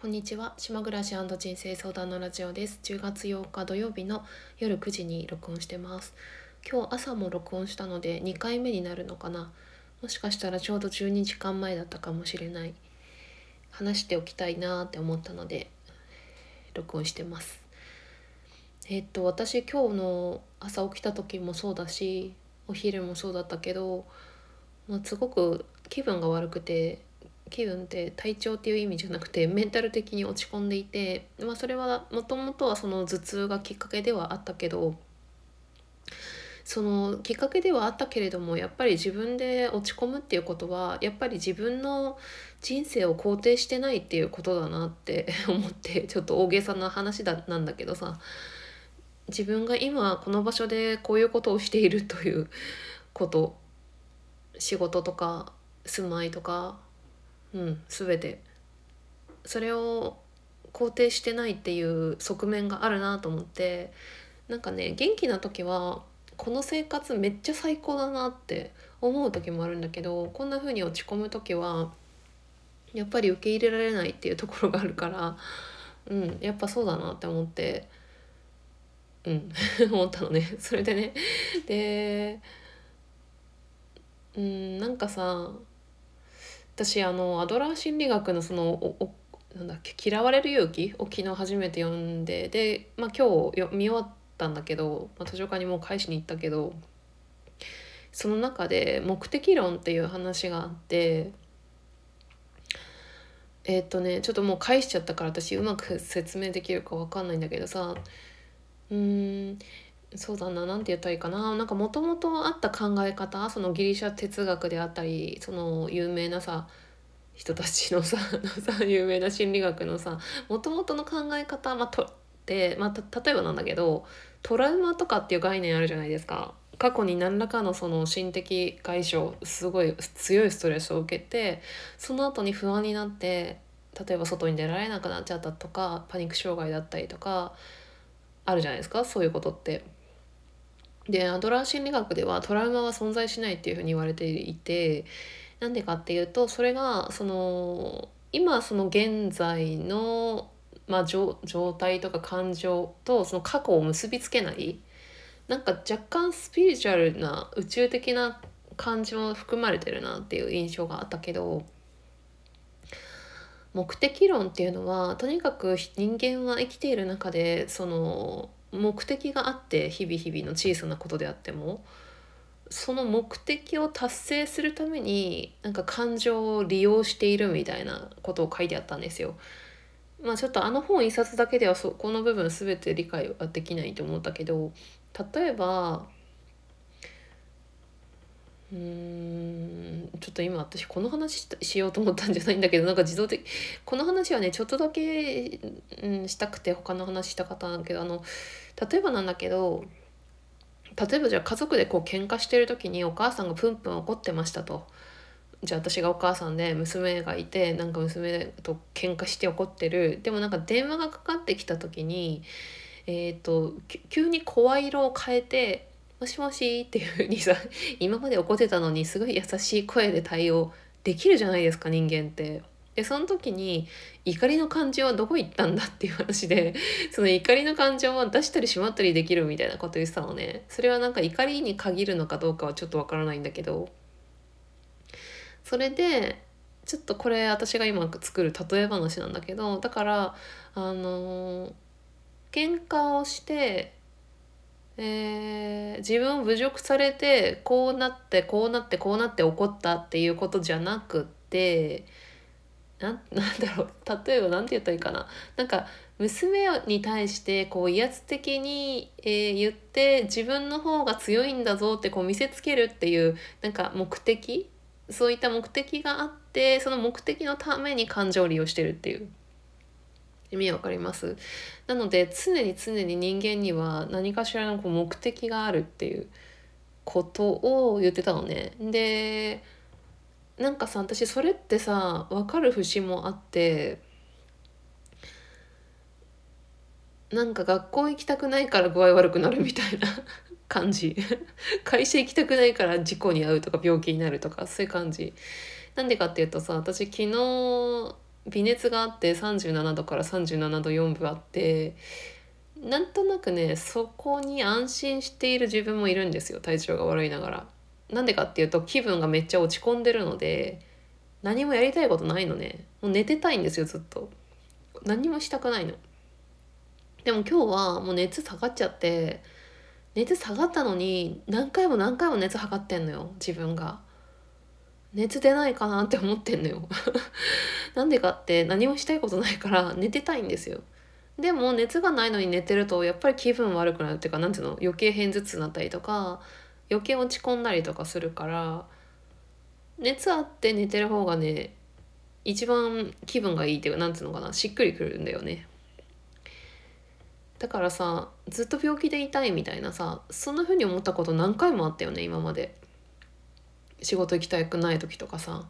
こんにちは。島暮らし人生相談のラジオです。10月8日土曜日の夜9時に録音してます。今日朝も録音したので2回目になるのかな。もしかしたらちょうど12時間前だったかもしれない。話しておきたいなって思ったので録音してます。えっと私今日の朝起きた時もそうだしお昼もそうだったけど、まあ、すごく気分が悪くて気分って体調っていう意味じゃなくてメンタル的に落ち込んでいて、まあ、それはもともとはその頭痛がきっかけではあったけどそのきっかけではあったけれどもやっぱり自分で落ち込むっていうことはやっぱり自分の人生を肯定してないっていうことだなって 思ってちょっと大げさな話だなんだけどさ。自分が今この場所でこういうことをしているということ仕事とか住まいとかうん全て。それを肯定してないっていう側面があるなと思って。なんかね元気な時はこの生活めっちゃ最高だなって思う時もあるんだけどこんな風に落ち込む時はやっぱり受け入れられないっていうところがあるからうんやっぱそうだなって思ってうん 思ったのね。それでね。でうんなんかさ私あのアドラー心理学のそのおなんだっけ嫌われる勇気？を昨日初めて読んでで、まあ、今日よ見終わったんだけど、まあ、図書館にもう返しに行ったけどその中で目的論っていう話があってえー、っとねちょっともう返しちゃったから私うまく説明できるか分かんないんだけどさうーんそうだな何て言ったらいいかななんかもともとあった考え方そのギリシャ哲学であったりその有名なさ人たちのさ 有名な心理学のさもともとの考え方、まあ、とで、まあ、例えばなんだけどトラウマとかっていう概念あるじゃないですか。過去に何らかのその心的外傷すごい強いストレスを受けてその後に不安になって例えば外に出られなくなっちゃったとかパニック障害だったりとかあるじゃないですかそういうことって。でアドラー心理学ではトラウマは存在しないっていうふうに言われていてなんでかっていうとそれがその今その現在の、まあ、状態とか感情とその過去を結びつけないなんか若干スピリチュアルな宇宙的な感じも含まれてるなっていう印象があったけど目的論っていうのはとにかく人間は生きている中でその目的があって日々日々の小さなことであってもその目的を達成するためになんか感情を利用しているみたいなことを書いてあったんですよ。まあちょっとあの本一冊だけではそこの部分全て理解はできないと思ったけど例えばうーんちょっと今私この話しようと思ったんじゃないんだけどなんか自動的この話はねちょっとだけ、うん、したくて他の話したかったんだけどあの例えばなんだけど例えばじゃあ家族でこう喧嘩してる時にお母さんがプンプン怒ってましたと。じゃあ私がお母さんで娘がいてなんか娘と喧嘩して怒ってるでもなんか電話がかかってきた時にえっ、ー、と急に声色を変えてもしもしっていうふうにさ 今まで怒ってたのにすごい優しい声で対応できるじゃないですか人間って。でその時に怒りの感情はどこ行ったんだっていう話で その怒りの感情は出したりしまったりできるみたいなこと言ってたのねそれはなんか怒りに限るのかどうかはちょっとわからないんだけどそれでちょっとこれ私が今作る例え話なんだけどだからあの喧嘩をしてえー、自分を侮辱されてこうなってこうなってこうなって怒ったっていうことじゃなくってな なんだろう例えば何て言ったらいいかな。なんか娘に対してこう威圧的に、えー、言って自分の方が強いんだぞってこう見せつけるっていうなんか目的？そういった目的があってその目的のために感情を利用してるっていう。意味わかります？なので常に常に人間には何かしらのこう目的があるっていうことを言ってたのね。でなんかさ私それってさ分かる節もあってなんか学校行きたくないから具合悪くなるみたいな 感じ。会社行きたくないから事故に遭うとか病気になるとかそういう感じ。なんでかっていうとさ私昨日微熱があって37度から37度4分あってなんとなくねそこに安心している自分もいるんですよ体調が悪いながら。なんでかっていうと気分がめっちゃ落ち込んでるので何もやりたいことないのね。もう寝てたいんですよずっと。何もしたくないの。でも今日はもう熱下がっちゃって熱下がったのに何回も何回も熱測ってんのよ自分が。熱出ないかなって思ってんのよ。なんでかって何もしたいことないから寝てたいんですよ。でも熱がないのに寝てるとやっぱり気分悪くなるっていうか何ていうの？余計偏頭痛になったりとか余計落ち込んだりとかするから熱あって寝てる方がね一番気分がいいっていうかなんつうのかな？しっくりくるんだよね。だからさずっと病気でいたいみたいなさそんな風に思ったこと何回もあったよね今まで。仕事行きたくない時とかさ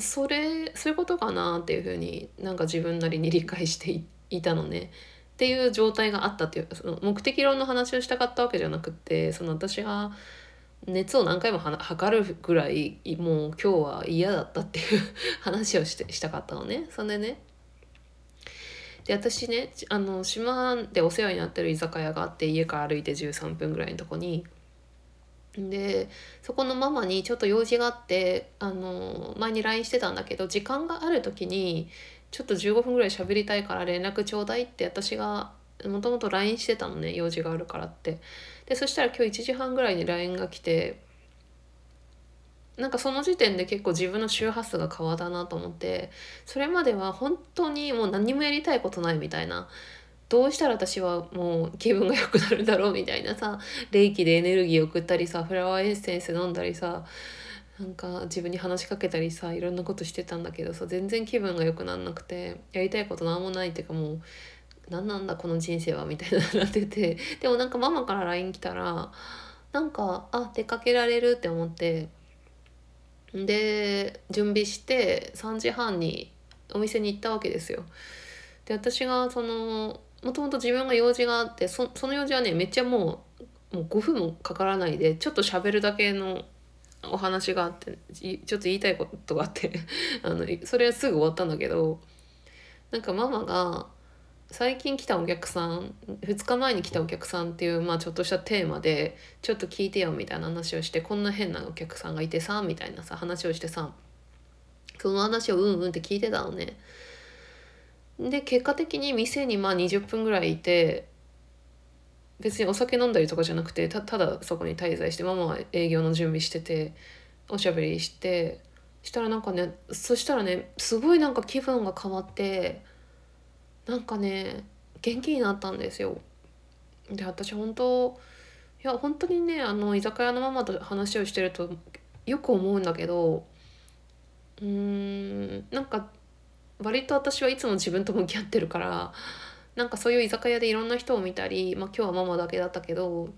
それそういうことかなっていう風になんか自分なりに理解していたのね。っていう状態があったっていうその目的論の話をしたかったわけじゃなくてその私が熱を何回も測るぐらいもう今日は嫌だったっていう話をしてしたかったのね。それでね。で私ねあの島でお世話になってる居酒屋があって家から歩いて13分ぐらいのとこにでそこのママにちょっと用事があってあの前に LINE してたんだけど時間がある時にちょっと15分ぐらい喋りたいから連絡ちょうだいって私がもともと LINE してたのね用事があるからって。でそしたら今日1時半ぐらいに LINE が来てなんかその時点で結構自分の周波数が変わったなと思ってそれまでは本当にもう何もやりたいことないみたいなどうしたら私はもう気分が良くなるんだろうみたいなさ霊気でエネルギー送ったりさフラワーエッセンス飲んだりさなんか自分に話しかけたりさいろんなことしてたんだけどさ全然気分が良くなんなくてやりたいこと何もないっていうかもう何なんだこの人生はみたいななっててでもなんかママから LINE 来たらなんかあ出かけられるって思ってで準備して3時半にお店に行ったわけですよ。で私がそのもともと自分が用事があってその用事はねめっちゃもうもう5分もかからないでちょっと喋るだけのお話があってちょっと言いたいことがあって あのそれはすぐ終わったんだけどなんかママが最近来たお客さん2日前に来たお客さんっていう、まあ、ちょっとしたテーマでちょっと聞いてよみたいな話をしてこんな変なお客さんがいてさみたいなさ話をしてさその話をうんうんって聞いてたのね。で結果的に店にまあ20分ぐらいいて別にお酒飲んだりとかじゃなくてただそこに滞在してママは営業の準備してておしゃべりしてしたらなんかねそしたらねすごいなんか気分が変わってなんかね元気になったんですよ。で私本当いや本当にねあの居酒屋のママと話をしてるとよく思うんだけどうーんなんか割と私はいつも自分と向き合ってるからなんかそういう居酒屋でいろんな人を見たり、まあ、今日はママだけだったけど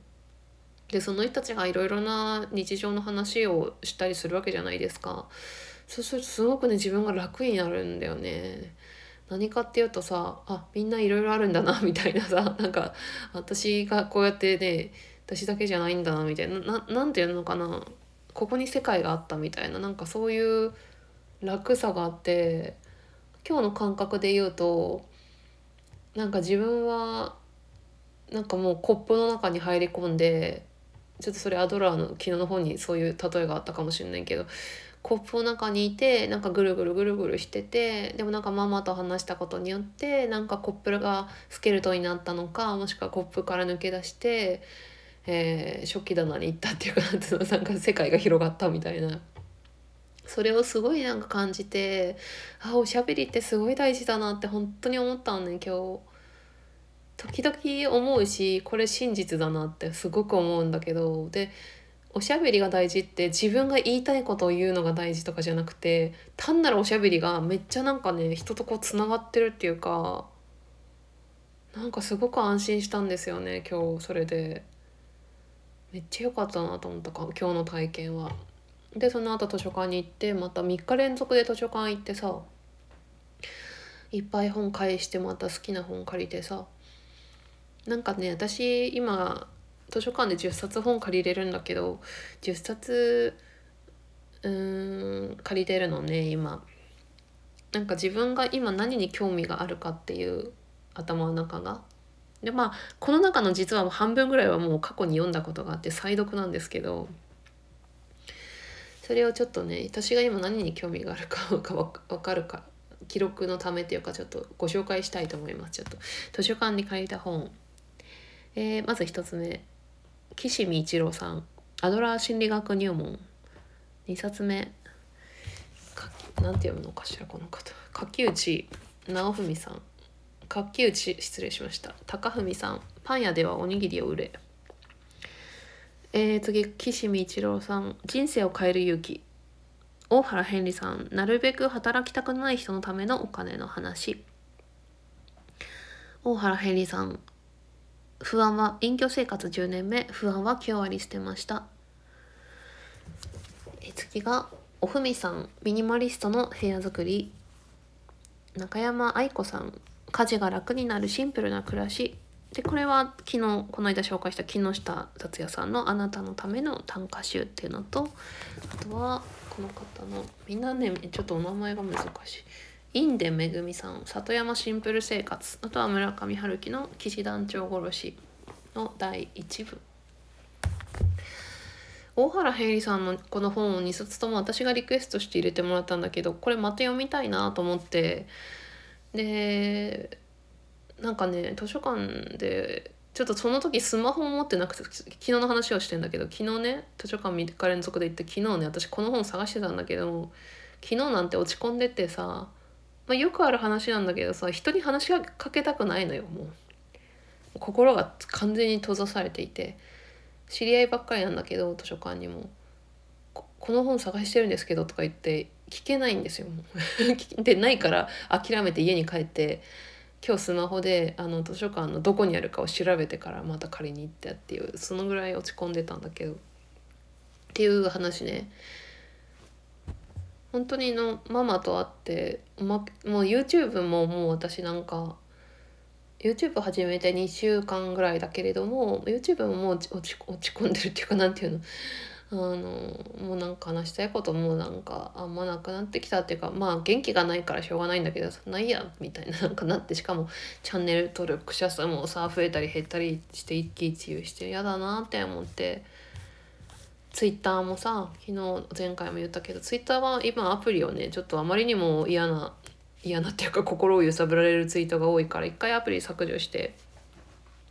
でその人たちがいろいろな日常の話をしたりするわけじゃないですか。そうするとすごくね自分が楽になるんだよね。何かっていうとさあみんないろいろあるんだな みたいなさなんか私がこうやってね私だけじゃないんだなみたいな。ななんていうのかな。ここに世界があったみたいななんかそういう楽さがあって今日の感覚で言うとなんか自分はなんかもうコップの中に入り込んでちょっとそれアドラーの昨日の本にそういう例えがあったかもしれないけどコップの中にいてなんかぐるぐるぐるぐるしててでもなんかママと話したことによってなんかコップがスケルトになったのかもしくはコップから抜け出して、えー、食器棚に行ったっていうかなんていうのなんか世界が広がったみたいな。それをすごいなんか感じてあおしゃべりってすごい大事だなって本当に思ったのね今日。時々思うしこれ真実だなってすごく思うんだけどでおしゃべりが大事って自分が言いたいことを言うのが大事とかじゃなくて単なるおしゃべりがめっちゃなんかね人とこうつながってるっていうかなんかすごく安心したんですよね今日それでめっちゃ良かったなと思ったか今日の体験は。でその後図書館に行ってまた3日連続で図書館行ってさいっぱい本返してまた好きな本借りてさなんかね私今図書館で10冊本借りれるんだけど10冊うん借りてるのね今。なんか自分が今何に興味があるかっていう頭の中が。でまあこの中の実は半分ぐらいはもう過去に読んだことがあって再読なんですけどそれをちょっとね私が今何に興味があるか分 かるか記録のためっていうかちょっとご紹介したいと思います。ちょっと図書館に借りた本、えー、まず1つ目。岸見一郎さん。アドラー心理学入門。2冊目。なんて読むのかしらこの方。柿内直文さん。柿内失礼しました。高文さん。パン屋ではおにぎりを売れ。えー、次岸見一郎さん人生を変える勇気。大原ヘンリーさんなるべく働きたくない人のためのお金の話。大原ヘンリーさん不安は隠居生活10年目不安は9割捨てました。え次がおふみさんミニマリストの部屋作り。中山愛子さん家事が楽になるシンプルな暮らし。でこれは昨日この間紹介した木下達也さんの「あなたのための短歌集」っていうのとあとはこの方のみんなねちょっとお名前が難しい。インデめぐみさん里山シンプル生活。あとは村上春樹の「騎士団長殺し」の第1部。大原平里さんのこの本を2冊とも私がリクエストして入れてもらったんだけどこれまた読みたいなと思って。でなんかね図書館でちょっとその時スマホも持ってなくて昨日の話をしてんだけど昨日ね図書館3日連続で行って昨日ね私この本探してたんだけど昨日なんて落ち込んでてさ、まあ、よくある話なんだけどさ人に話しかけたくないのよもう心が完全に閉ざされていて知り合いばっかりなんだけど図書館にも「この本探してるんですけど」とか言って聞けないんですよ。でないから諦めて家に帰って今日スマホであの図書館のどこにあるかを調べてからまた借りに行ったっていうそのぐらい落ち込んでたんだけどっていう話ね。本当にのママと会って、ま、もう YouTube ももう私なんか YouTube 始めて2週間ぐらいだけれども YouTube ももう落ち込んでるっていうかなんていうの？あのもうなんか話したいこともなんかあんまなくなってきたっていうかまあ元気がないからしょうがないんだけどないやみたいななんかなってしかもチャンネル登録者数もさ増えたり減ったりして一喜一憂して嫌だなって思ってツイッターもさ昨日前回も言ったけどツイッターは今アプリをねちょっとあまりにも嫌な嫌なっていうか心を揺さぶられるツイートが多いから一回アプリ削除して。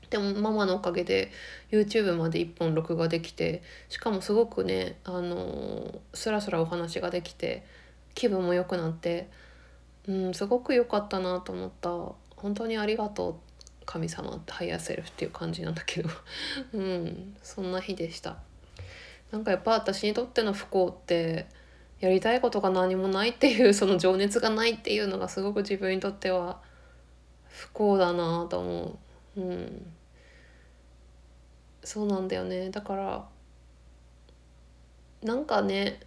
でもママのおかげで YouTube まで1本録画できてしかもすごくねあのスラスラお話ができて気分も良くなってうんすごく良かったなと思った。本当にありがとう神様ってハイヤーセルフっていう感じなんだけど。うんそんな日でした。なんかやっぱ私にとっての不幸ってやりたいことが何もないっていうその情熱がないっていうのがすごく自分にとっては不幸だなと思う。うん。そうなんだよねだからなんかね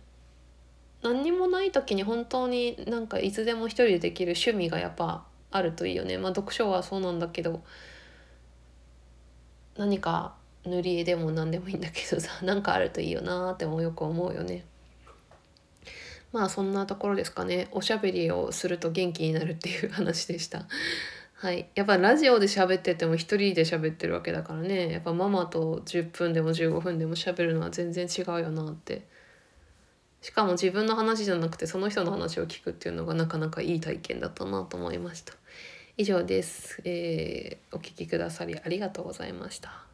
何にもない時に本当になんかいつでも一人でできる趣味がやっぱあるといいよねまあ読書はそうなんだけど何か塗り絵でも何でもいいんだけどさ なんかあるといいよなってもよく思うよね。まあそんなところですかねおしゃべりをすると元気になるっていう話でした。はい、やっぱラジオで喋ってても一人で喋ってるわけだからね。やっぱママと10分でも15分でも喋るのは全然違うよなって。しかも自分の話じゃなくてその人の話を聞くっていうのがなかなかいい体験だったなと思いました。以上です、えー、お聴きくださりありがとうございました。